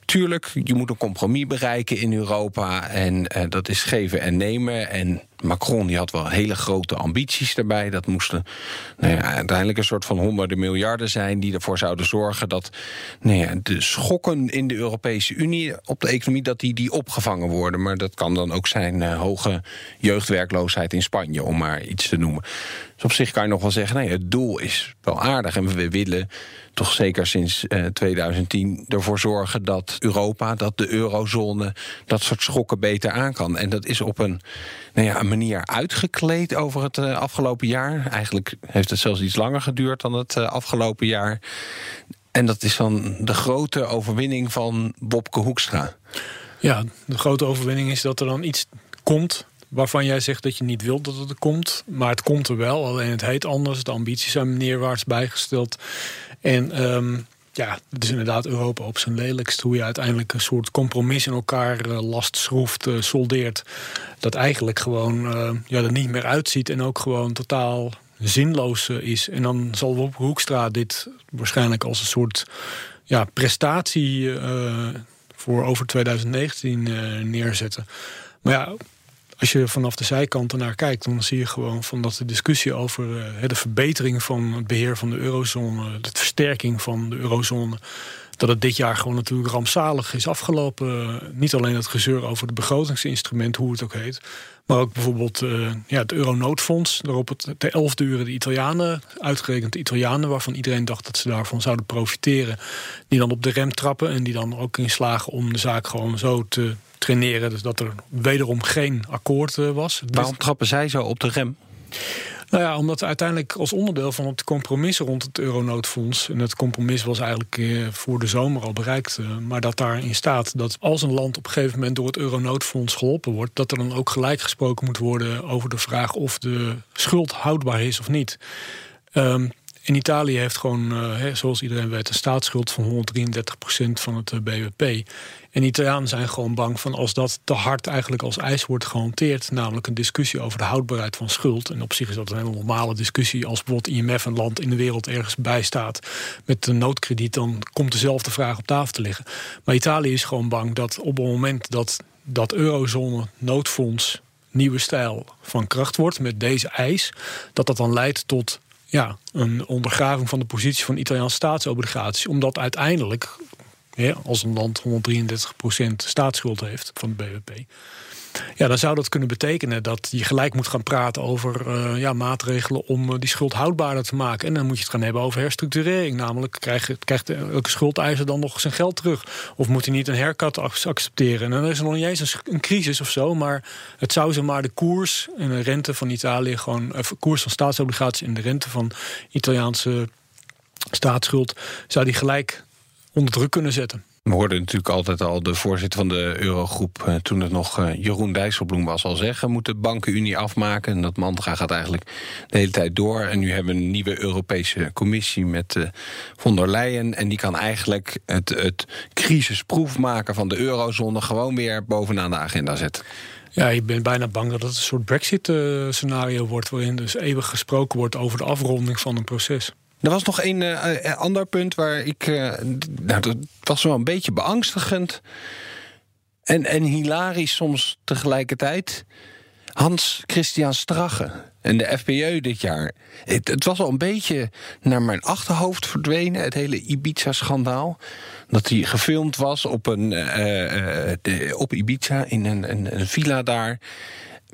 tuurlijk, je moet een compromis bereiken in Europa. En uh, dat is geven en nemen. En Macron die had wel hele grote ambities daarbij. Dat moesten nou ja, uiteindelijk een soort van honderden miljarden zijn... die ervoor zouden zorgen dat nou ja, de schokken in de Europese Unie... op de economie dat die, die opgevangen worden. Maar dat kan dan ook zijn uh, hoge jeugdwerkloosheid in Spanje... om maar iets te noemen. Dus op zich kan je nog wel zeggen, nee, het doel is wel aardig. En we willen toch zeker sinds uh, 2010 ervoor zorgen dat Europa, dat de eurozone... dat soort schokken beter aan kan. En dat is op een nou ja, een manier uitgekleed over het uh, afgelopen jaar. Eigenlijk heeft het zelfs iets langer geduurd dan het uh, afgelopen jaar. En dat is dan de grote overwinning van Bobke Hoekstra. Ja, de grote overwinning is dat er dan iets komt waarvan jij zegt dat je niet wilt dat het er komt. Maar het komt er wel, alleen het heet anders. De ambities zijn neerwaarts bijgesteld. En um, ja, het is inderdaad Europa op zijn lelijkst. Hoe je uiteindelijk een soort compromis in elkaar uh, last schroeft, uh, soldeert. Dat eigenlijk gewoon uh, ja, er niet meer uitziet en ook gewoon totaal zinloos is. En dan zal Wop Hoekstra dit waarschijnlijk als een soort ja, prestatie voor over 2019 neerzetten. Maar ja, als je vanaf de zijkant ernaar kijkt, dan zie je gewoon van dat de discussie over uh, de verbetering van het beheer van de eurozone, de versterking van de eurozone, dat het dit jaar gewoon natuurlijk rampzalig is afgelopen. Niet alleen het gezeur over het begrotingsinstrument, hoe het ook heet. Maar ook bijvoorbeeld uh, ja, het Euronoodfonds. Waarop het de elfde uren de Italianen, uitgerekend de Italianen... waarvan iedereen dacht dat ze daarvan zouden profiteren... die dan op de rem trappen en die dan ook in slagen om de zaak gewoon zo te traineren. Dus dat er wederom geen akkoord uh, was. Waarom trappen zij zo op de rem? Nou ja, omdat uiteindelijk als onderdeel van het compromis rond het euronoodfonds... en het compromis was eigenlijk eh, voor de zomer al bereikt... Eh, maar dat daarin staat dat als een land op een gegeven moment... door het euronoodfonds geholpen wordt... dat er dan ook gelijk gesproken moet worden over de vraag... of de schuld houdbaar is of niet. Um, in Italië heeft gewoon, uh, zoals iedereen weet, een staatsschuld van 133% van het uh, BBP. En Italianen zijn gewoon bang van als dat te hard eigenlijk als eis wordt gehanteerd, namelijk een discussie over de houdbaarheid van schuld. En op zich is dat een hele normale discussie. Als bijvoorbeeld IMF een land in de wereld ergens bijstaat met een noodkrediet, dan komt dezelfde vraag op tafel te liggen. Maar Italië is gewoon bang dat op het moment dat dat eurozone noodfonds nieuwe stijl van kracht wordt met deze eis, dat dat dan leidt tot ja, een ondergraving van de positie van Italiaanse staatsobligaties. Omdat uiteindelijk, als een land 133% staatsschuld heeft van de BBP, ja, dan zou dat kunnen betekenen dat je gelijk moet gaan praten over uh, ja, maatregelen om uh, die schuld houdbaarder te maken. En dan moet je het gaan hebben over herstructurering. Namelijk, krijgt, krijgt elke schuldeiser dan nog zijn geld terug? Of moet hij niet een haircut accepteren? En dan is er nog niet eens een, crisis of zo, maar het zou zomaar de koers en de rente van Italië gewoon, eh, koers van staatsobligaties en de rente van Italiaanse staatsschuld, zou die gelijk onder druk kunnen zetten. We hoorden natuurlijk altijd al de voorzitter van de Eurogroep... Eh, toen het nog eh, Jeroen Dijsselbloem was al zeggen... moet de bankenunie afmaken. En dat mantra gaat eigenlijk de hele tijd door. En nu hebben we een nieuwe Europese commissie met uh, von der Leyen... en die kan eigenlijk het, het crisisproef maken van de eurozone... gewoon weer bovenaan de agenda zetten. Ja, ik ben bijna bang dat het een soort Brexit-scenario wordt... waarin dus eeuwig gesproken wordt over de afronding van een proces. Er was nog een uh, ander punt waar ik. Uh, dat was wel een beetje beangstigend. En, en hilarisch soms tegelijkertijd. Hans Christian Strache en de FPÖ dit jaar. Het, het, was al een beetje naar mijn achterhoofd verdwenen, het hele Ibiza-schandaal. Dat hij gefilmd was op, een, op Ibiza in een, een villa daar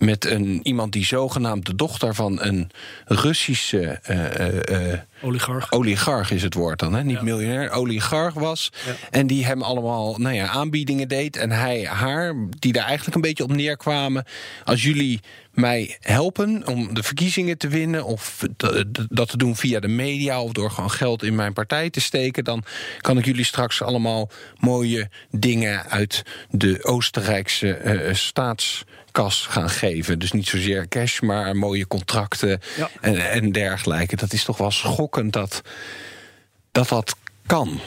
met een, iemand die zogenaamd de dochter van een Russische. Uh, uh, oligarch. Oligarch is het woord dan, hè? niet miljonair. Oligarch was. En die hem allemaal nou ja, aanbiedingen deed. En hij haar, die daar eigenlijk een beetje op neerkwamen. Als jullie mij helpen om de verkiezingen te winnen... of dat te doen via de media of door gewoon geld in mijn partij te steken... dan kan ik jullie straks allemaal mooie dingen uit de Oostenrijkse uh, staatskas gaan geven. Dus niet zozeer cash, maar mooie contracten en, en dergelijke. Dat is toch wel schokkend dat dat, dat kan.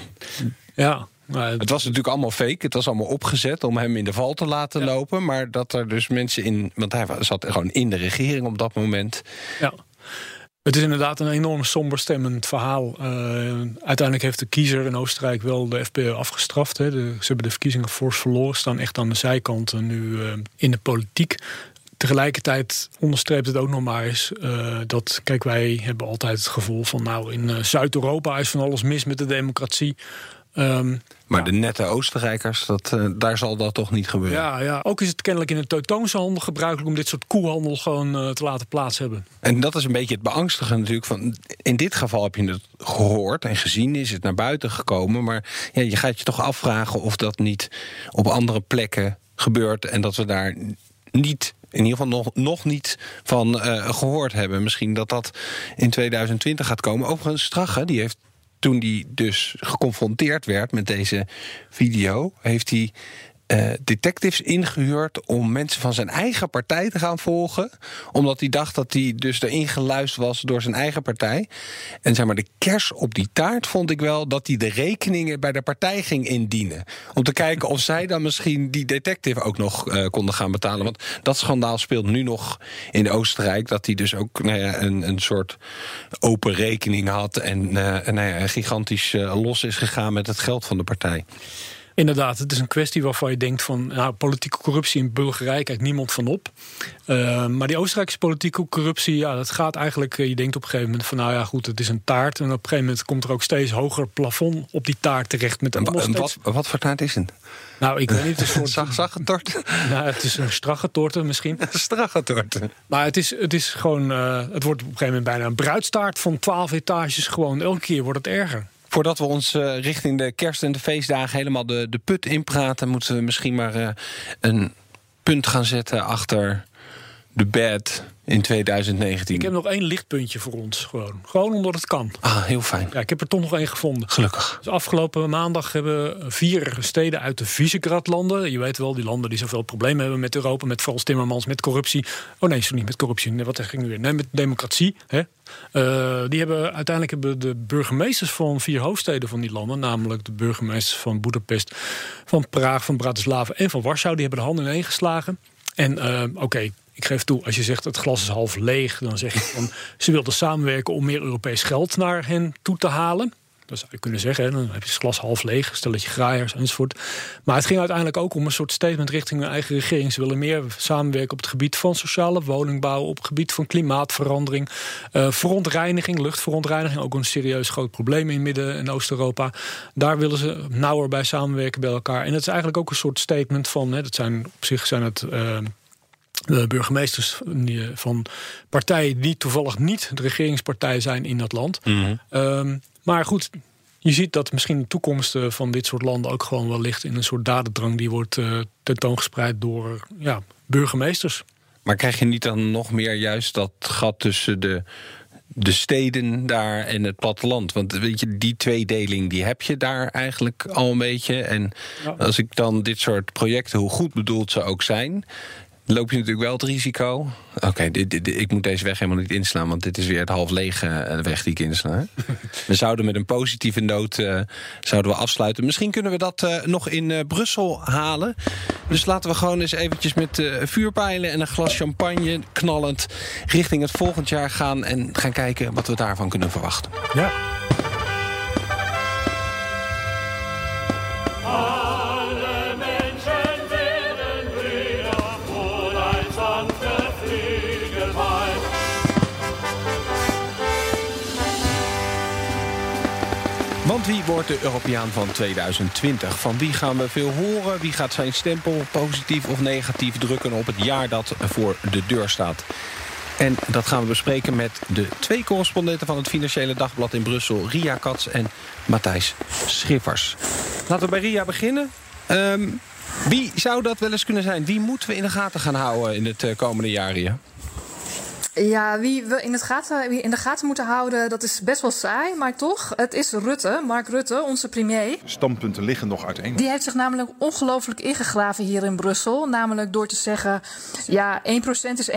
Ja, het was natuurlijk allemaal fake. Het was allemaal opgezet om hem in de val te laten lopen. Maar dat er dus mensen in. Want hij zat gewoon in de regering op dat moment. Ja. Het is inderdaad een enorm somber stemmend verhaal. Uh, uiteindelijk heeft de kiezer in Oostenrijk wel de FPÖ afgestraft. Hè. Ze hebben de verkiezingen fors verloren, staan echt aan de zijkant nu uh, in de politiek. Tegelijkertijd onderstreept het ook nog maar eens uh, dat, kijk, wij hebben altijd het gevoel van, nou, in Zuid-Europa is van alles mis met de democratie. Um, maar de nette Oostenrijkers, dat, uh, daar zal dat toch niet gebeuren? Ja, ja, ook is het kennelijk in de teutoonse handel gebruikelijk... om dit soort koehandel gewoon uh, te laten plaats hebben. En dat is een beetje het beangstigende natuurlijk. Van, in dit geval heb je het gehoord en gezien, is het naar buiten gekomen. Maar ja, je gaat je toch afvragen of dat niet op andere plekken gebeurt... en dat we daar niet in ieder geval nog, nog niet van uh, gehoord hebben. Misschien dat dat in 2020 gaat komen. Overigens, Strache, die heeft toen hij dus geconfronteerd werd met deze video, heeft hij uh, detectives ingehuurd om mensen van zijn eigen partij te gaan volgen. Omdat hij dacht dat hij dus erin geluisterd was door zijn eigen partij. En zeg maar, de kers op die taart vond ik wel dat hij de rekeningen bij de partij ging indienen. Om te kijken of zij dan misschien die detective ook nog uh, konden gaan betalen. Want dat schandaal speelt nu nog in Oostenrijk. Dat hij dus ook nou ja, een, een soort open rekening had. En uh, nou ja, gigantisch los is gegaan met het geld van de partij. Inderdaad, het is een kwestie waarvan je denkt van nou, politieke corruptie in Bulgarije kijkt niemand van op. Uh, maar die Oostenrijkse politieke corruptie, ja, dat gaat eigenlijk. Eh, je denkt op een gegeven moment van nou ja, goed, het is een taart. En op een gegeven moment komt er ook steeds hoger plafond op die taart terecht. Met een en wat, wat voor taart is het? Nou, ik weet niet. Het is een soort... Zaggetorte? Nou, het is een straggetorte misschien. straggetorte. Maar het is, het is gewoon, uh, het wordt op een gegeven moment bijna een bruidstaart van 12 etages. Gewoon elke keer wordt het erger. Voordat we ons uh, richting de kerst en de feestdagen helemaal de, de put inpraten, moeten we misschien maar uh, een punt gaan zetten achter de bad in 2019? Ik heb nog één lichtpuntje voor ons. Gewoon, gewoon omdat het kan. Ah, heel fijn. Ja, ik heb er toch nog één gevonden. Gelukkig. Dus afgelopen maandag hebben vier steden uit de Visegrad-landen... je weet wel, die landen die zoveel problemen hebben met Europa... met Frans Timmermans, met corruptie. Oh nee, sorry, niet met corruptie. Nee, wat zeg ik nu weer? Nee, met democratie. Hè? Uh, die hebben uiteindelijk hebben de burgemeesters van vier hoofdsteden van die landen... namelijk de burgemeesters van Boedapest, van Praag, van Bratislava en van Warschau... die hebben de handen ineen geslagen. En uh, oké, okay, ik geef toe, als je zegt het glas is half leeg, dan zeg je van ze wilden samenwerken om meer Europees geld naar hen toe te halen. Dat zou je kunnen zeggen, dan heb je het glas half leeg, stel dat je graaiers enzovoort. Maar het ging uiteindelijk ook om een soort statement richting hun eigen regering. Ze willen meer samenwerken op het gebied van sociale woningbouw, op het gebied van klimaatverandering, uh, verontreiniging, luchtverontreiniging, ook een serieus groot probleem in Midden- en Oost-Europa. Daar willen ze nauwer bij samenwerken bij elkaar. En het is eigenlijk ook een soort statement van, hè, dat zijn op zich zijn het. Uh, de burgemeesters van partijen die toevallig niet de regeringspartij zijn in dat land. Mm -hmm. um, maar goed, je ziet dat misschien de toekomst van dit soort landen ook gewoon wel ligt in een soort dadendrang die wordt uh, tentoongespreid door ja, burgemeesters. Maar krijg je niet dan nog meer juist dat gat tussen de, de steden daar en het platteland? Want weet je, die tweedeling die heb je daar eigenlijk al een beetje. En ja. als ik dan dit soort projecten, hoe goed bedoeld ze ook zijn, loop je natuurlijk wel het risico. Oké, okay, ik moet deze weg helemaal niet inslaan, want dit is weer het half lege weg die ik insla. we zouden met een positieve noot uh, zouden we afsluiten. Misschien kunnen we dat uh, nog in uh, Brussel halen. Dus laten we gewoon eens eventjes met vuurpijlen en een glas champagne knallend richting het volgend jaar gaan en gaan kijken wat we daarvan kunnen verwachten. Ja. Wie wordt de Europeaan van 2020? Van wie gaan we veel horen? Wie gaat zijn stempel positief of negatief drukken op het jaar dat voor de deur staat? En dat gaan we bespreken met de twee correspondenten van het Financiële Dagblad in Brussel. Ria Kats en Matthijs Schiffers. Laten we bij Ria beginnen. Um, wie zou dat wel eens kunnen zijn? Wie moeten we in de gaten gaan houden in het uh, komende jaar, Ria? Ja, wie we in, het gaten, wie in de gaten moeten houden, dat is best wel saai, maar toch. Het is Rutte, Mark Rutte, onze premier. Standpunten liggen nog uiteen. Die heeft zich namelijk ongelooflijk ingegraven hier in Brussel. Namelijk door te zeggen, ja, 1% is 1%.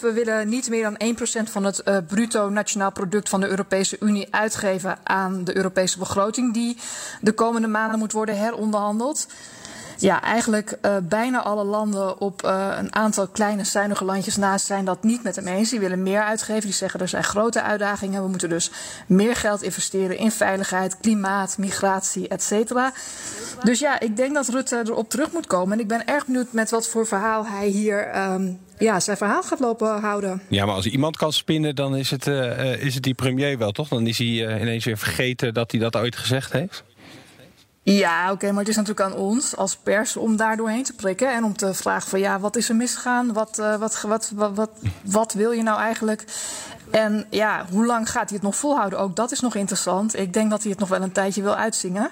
We willen niet meer dan 1% van het uh, bruto nationaal product van de Europese Unie uitgeven aan de Europese begroting. Die de komende maanden moet worden heronderhandeld ja, eigenlijk uh, bijna alle landen op uh, een aantal kleine zuinige landjes naast zijn dat niet met hem eens. Die willen meer uitgeven. Die zeggen er zijn grote uitdagingen. We moeten dus meer geld investeren in veiligheid, klimaat, migratie, et cetera. Dus ja, ik denk dat Rutte erop terug moet komen. En ik ben erg benieuwd met wat voor verhaal hij hier um, ja, zijn verhaal gaat lopen houden. Ja, maar als iemand kan spinnen, dan is het, uh, is het die premier wel, toch? Dan is hij ineens weer vergeten dat hij dat ooit gezegd heeft. Ja, oké, okay, maar het is natuurlijk aan ons als pers om daar doorheen te prikken. En om te vragen van ja, wat is er misgegaan? Wat, uh, wat, wat, wat, wat, wat wil je nou eigenlijk? En ja, hoe lang gaat hij het nog volhouden? Ook dat is nog interessant. Ik denk dat hij het nog wel een tijdje wil uitzingen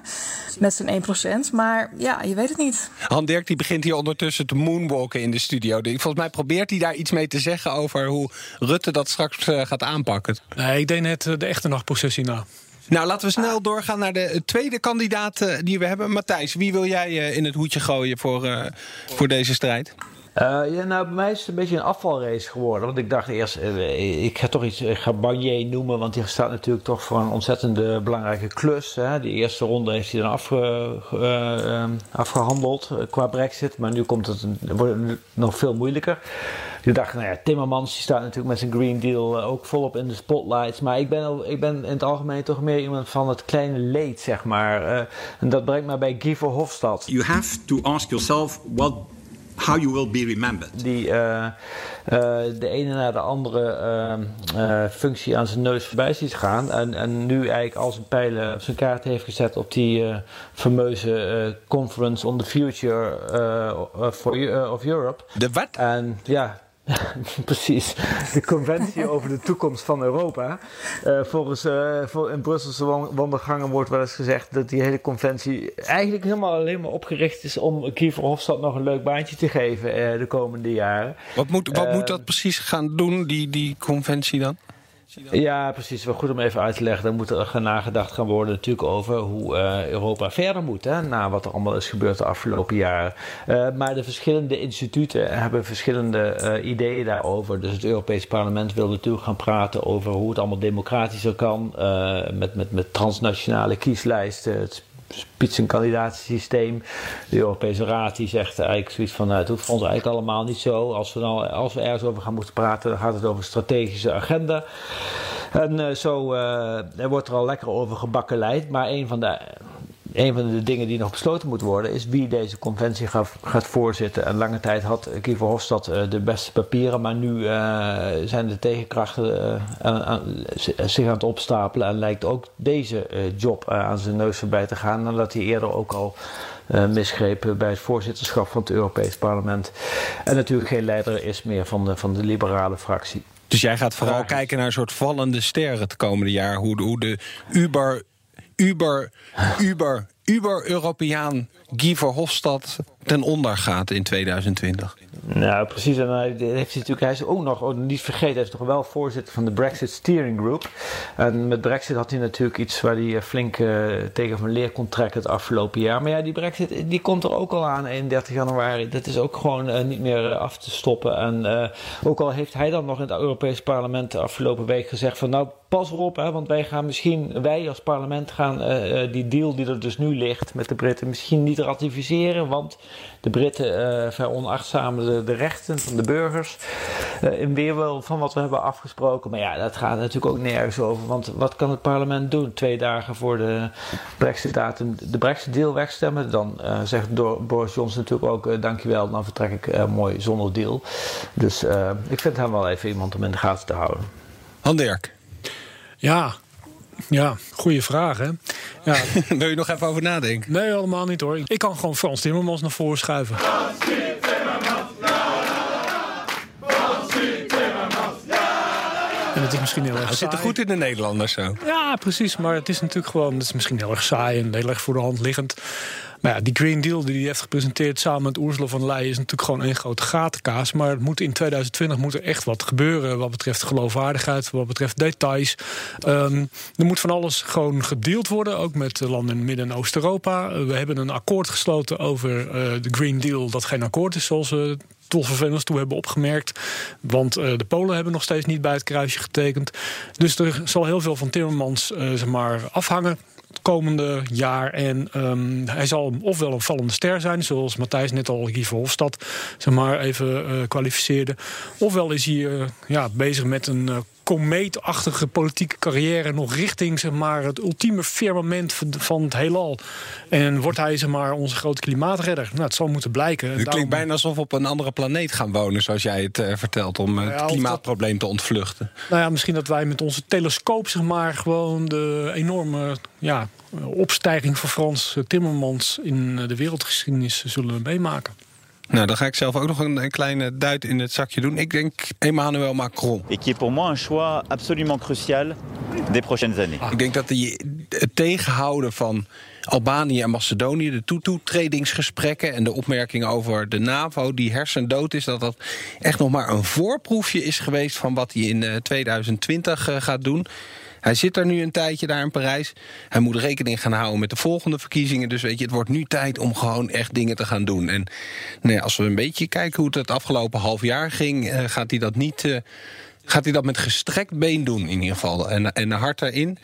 met zijn 1%. Maar ja, je weet het niet. Han Dirk die begint hier ondertussen te moonwalken in de studio. Volgens mij probeert hij daar iets mee te zeggen over hoe Rutte dat straks uh, gaat aanpakken. Nee, ik denk net de echte nachtprocessie na. Nou, laten we snel doorgaan naar de tweede kandidaat uh, die we hebben. Matthijs, wie wil jij uh, in het hoedje gooien voor, uh, voor deze strijd? Uh, ja, nou, bij mij is het een beetje een afvalrace geworden. Want ik dacht eerst, uh, ik ga toch iets, ik Barnier noemen, want die staat natuurlijk toch voor een ontzettende belangrijke klus. Hè. Die eerste ronde heeft hij dan uh, afgehandeld qua Brexit, maar nu komt het, wordt het nog veel moeilijker. Ik dacht, nou ja, Timmermans die staat natuurlijk met zijn Green Deal ook volop in de spotlights. Maar ik ben, ik ben in het algemeen toch meer iemand van het kleine leed, zeg maar. en dat brengt me bij Guy Verhofstadt. You have to ask yourself what how you will be remembered. Die uh, uh, de ene naar de andere uh, functie aan zijn neus voorbij ziet gaan. En, en nu eigenlijk als een pijlen op zijn kaart heeft gezet op die fameuze Conference on the Future for, of Europe. De wat? En ja, Precies, de conventie over de toekomst van Europa. Uh, volgens uh, voor in Brusselse wandelgangen wordt wel eens gezegd dat die hele conventie eigenlijk helemaal alleen maar opgericht is om Kiefer Hofstad nog een leuk baantje te geven uh, de komende jaren. Wat moet, wat moet dat precies gaan doen, die, die conventie dan? Ja, precies. Wel goed om even uit te leggen. Dan moet er nagedacht gaan worden natuurlijk over hoe uh, Europa verder moet. Hè, na wat er allemaal is gebeurd de afgelopen jaren. Uh, maar de verschillende instituten hebben verschillende uh, ideeën daarover. Dus het Europees Parlement wil natuurlijk gaan praten over hoe het allemaal democratischer kan. met, met, met transnationale kieslijsten. Het spitsenkandidatensysteem. De Europese Raad die zegt eigenlijk zoiets van, nou, het hoeft voor ons eigenlijk allemaal niet zo. Als we, dan, als we ergens over gaan moeten praten, dan gaat het over strategische agenda. En uh, zo uh, er wordt er al lekker over gebakken leid. Maar een van de een van de dingen die nog besloten moet worden is wie deze conventie gaat, gaat voorzitten. En lange tijd had Guy Verhofstadt uh, de beste papieren, maar nu uh, zijn de tegenkrachten aan, aan, zich aan het opstapelen. En lijkt ook deze job aan zijn neus voorbij te gaan, nadat hij eerder ook al misgreep bij het voorzitterschap van het Europees Parlement. En natuurlijk geen leider is meer van de, van de liberale fractie. Dus jij gaat vooral kijken naar een soort vallende ster het komende jaar. Hoe, hoe de Uber Uber, Uber, Uber-Europeaan Guy Verhofstadt ten onder gaat in 2020. Nou, precies. En hij, heeft natuurlijk, hij is ook nog, oh, niet vergeten, hij is toch wel voorzitter van de Brexit Steering Group. En met Brexit had hij natuurlijk iets waar hij eh, flink uh, tegen van leer kon trekken het afgelopen jaar. Maar ja, die Brexit die komt er ook al aan 31 januari. Dat is ook gewoon niet meer af te stoppen. En ook al heeft hij dan nog in het Europees Parlement de afgelopen week gezegd van nou pas erop, hè, want wij gaan misschien, wij als parlement gaan die deal die er dus nu ligt met de Britten misschien niet ratificeren. Want de Britten uh, veronachtzamen de, de, rechten van de burgers. Uh, in weerwil van wat we hebben afgesproken. Maar ja, dat gaat natuurlijk ook nergens over. Want wat kan het parlement doen? Twee dagen voor de Brexit-datum de Brexit-deal wegstemmen. Dan uh, zegt Boris Johnson natuurlijk ook: dankjewel, dan vertrek ik mooi zonder deal. Dus ik vind hem wel even iemand om in de gaten te houden. Han Ja, ja, goede vraag, hè? Ja. Wil je nog even over nadenken? Nee, helemaal niet hoor. Ik kan gewoon Frans Timmermans naar voren schuiven. En het is misschien heel erg saai. zit er goed in de Nederlanders zo. Ja, precies. Maar het is natuurlijk gewoon... Het is misschien heel erg saai en heel erg voor de hand liggend. Maar ja, die Green Deal die hij heeft gepresenteerd samen met Ursula von der Leyen... is natuurlijk gewoon één grote gatenkaas. Maar het moet in 2020 moet er echt wat gebeuren... wat betreft geloofwaardigheid, wat betreft details. Um, er moet van alles gewoon gedeeld worden. Ook met landen in Midden- en Oost-Europa. we hebben een akkoord gesloten over uh, de Green Deal... dat geen akkoord is zoals we tolvervelers toe hebben opgemerkt. Want uh, de Polen hebben nog steeds niet bij het kruisje getekend. Dus er zal heel veel van Timmermans uh, zeg maar, afhangen het komende jaar. En um, hij zal ofwel een vallende ster zijn, zoals Matthijs net al Guy Verhofstadt zeg maar, even uh, kwalificeerde. Ofwel is hij uh, ja, bezig met een uh, komeetachtige politieke carrière nog richting zeg maar, het ultieme firmament van het heelal. En wordt hij zeg maar, onze grote klimaatredder? Nou, het zal moeten blijken. Het klinkt bijna alsof we op een andere planeet gaan wonen, zoals jij het uh, vertelt, om uh, het klimaatprobleem te ontvluchten. Nou ja, misschien dat wij met onze telescoop zeg maar, gewoon de enorme ja, opstijging van Frans Timmermans in de wereldgeschiedenis zullen meemaken. Nou, dan ga ik zelf ook nog een, een, kleine duit in het zakje doen. Ik denk Emmanuel Macron. Et qui est pour moi un choix absolument crucial des prochaines années. Ik denk dat die, het tegenhouden van Albanië en Macedonië, de toetredingsgesprekken en de opmerkingen over de NAVO, die hersendood is, dat dat echt nog maar een voorproefje is geweest van wat hij in 2020 gaat doen. Hij zit er nu een tijdje daar in Parijs. Hij moet rekening gaan houden met de volgende verkiezingen. Dus weet je, het wordt nu tijd om gewoon echt dingen te gaan doen. En nee, als we een beetje kijken hoe het het afgelopen half jaar ging, uh, gaat hij dat niet. Uh, gaat hij dat met gestrekt been doen in ieder geval. En, en hard erin.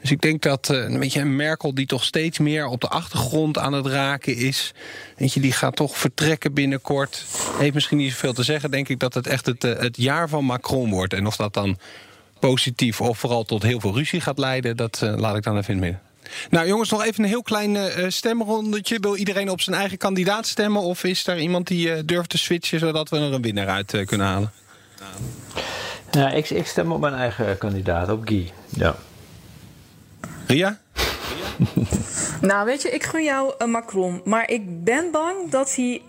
Dus ik denk dat uh, weet je, Merkel, die toch steeds meer op de achtergrond aan het raken is. Weet je, die gaat toch vertrekken binnenkort. Heeft misschien niet zoveel te zeggen. Denk ik dat het echt het, het jaar van Macron wordt. En of dat dan positief of vooral tot heel veel ruzie gaat leiden, dat uh, laat ik dan even in het midden. Nou jongens, nog even een heel klein uh, stemrondetje. Wil iedereen op zijn eigen kandidaat stemmen? Of is er iemand die uh, durft te switchen zodat we er een winnaar uit kunnen halen? Ja, ik, ik, stem op mijn eigen kandidaat, op Guy. Ja. Ria? Nou, weet je, ik gun jou uh, Macron. Maar ik ben bang dat hij,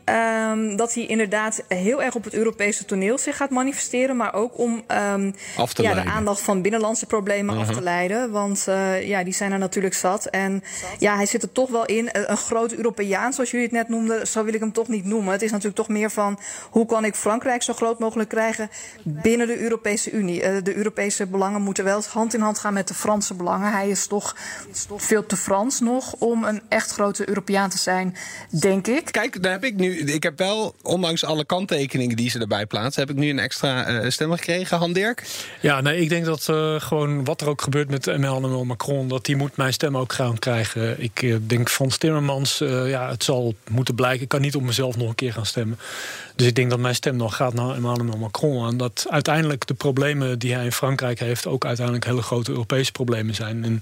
um, dat hij inderdaad heel erg op het Europese toneel zich gaat manifesteren. Maar ook om um, ja, de aandacht van binnenlandse problemen uh -huh. af te leiden. Want uh, ja, die zijn er natuurlijk zat. En ja, hij zit er toch wel in. Een grote Europeaan, zoals jullie het net noemden, zo wil ik hem toch niet noemen. Het is natuurlijk toch meer van hoe kan ik Frankrijk zo groot mogelijk krijgen binnen de Europese Unie. Uh, de Europese belangen moeten wel hand in hand gaan met de Franse belangen. Hij is toch, is toch veel te Frans nog om een echt grote Europeaan te zijn, denk ik. Kijk, daar heb ik nu. Ik heb wel, ondanks alle kanttekeningen die ze erbij plaatsen, heb ik nu een extra uh, stem gekregen. Han Dirk? Ja, nee, ik denk dat uh, gewoon wat er ook gebeurt met Emmanuel Macron, dat die moet mijn stem ook gaan krijgen. Ik uh, denk Frans Timmermans, ja, het zal moeten blijken. Ik kan niet op mezelf nog een keer gaan stemmen. Dus ik denk dat mijn stem nog gaat naar Emmanuel Macron. En dat uiteindelijk de problemen die hij in Frankrijk heeft... ook uiteindelijk hele grote Europese problemen zijn. En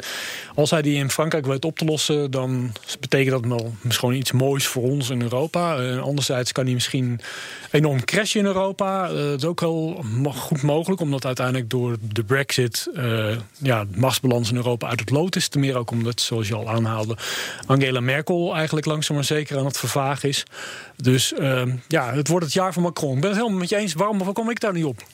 als hij die in Frankrijk weet op te lossen... dan betekent dat wel misschien iets moois voor ons in Europa. En anderzijds kan hij misschien enorm crashen in Europa. Dat is ook wel goed mogelijk... omdat uiteindelijk door de brexit... Uh, ja, de machtsbalans in Europa uit het lood is. Ten meer ook omdat, zoals je al aanhaalde... Angela Merkel eigenlijk langzaam maar zeker aan het vervagen is. Dus uh, ja, het wordt het jaar van Macron. Ik ben het helemaal met je eens. Waarom, waarom kom ik daar niet op?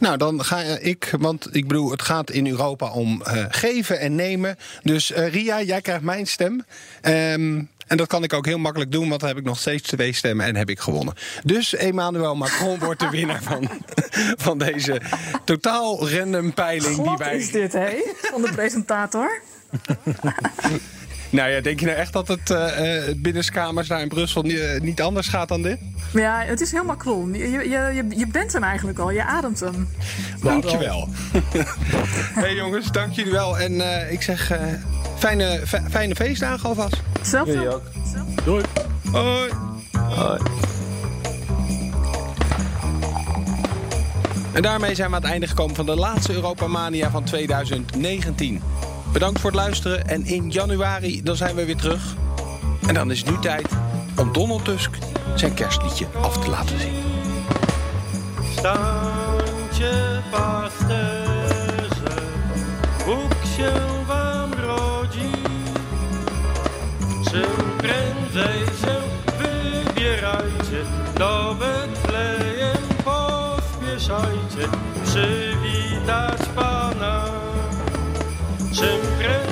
Nou, dan ga ik, want ik bedoel, het gaat in Europa om uh, geven en nemen. Dus uh, Ria, jij krijgt mijn stem. Um, en dat kan ik ook heel makkelijk doen, want dan heb ik nog steeds twee stemmen en heb ik gewonnen. Dus Emmanuel Macron wordt de winnaar van, van deze totaal random peiling. Glad die wij... is dit, hè? Van de presentator. Nou ja, denk je nou echt dat het uh, binnenskamers daar in Brussel niet, uh, niet, anders gaat dan dit? Ja, het is heel Macron. Je, je, je, je bent hem eigenlijk al, je ademt hem. Dankjewel. hey jongens, dank jullie wel. En uh, ik zeg fijne, fijne feestdagen alvast. Zelf Jullie ook. Doei. Hoi. Hoi. En daarmee zijn we aan het einde gekomen van de laatste Europa Mania van 2019. Bedankt voor het luisteren en in januari dan zijn we weer terug. En dan is het nu tijd om Donald Tusk zijn kerstliedje af te laten zien. Stańcie pasterze, Bóg się wam rodzi. Czym prędzej się wybierajcie, do Betlejem pospieszajcie, przywitać Pana. Czym prędzej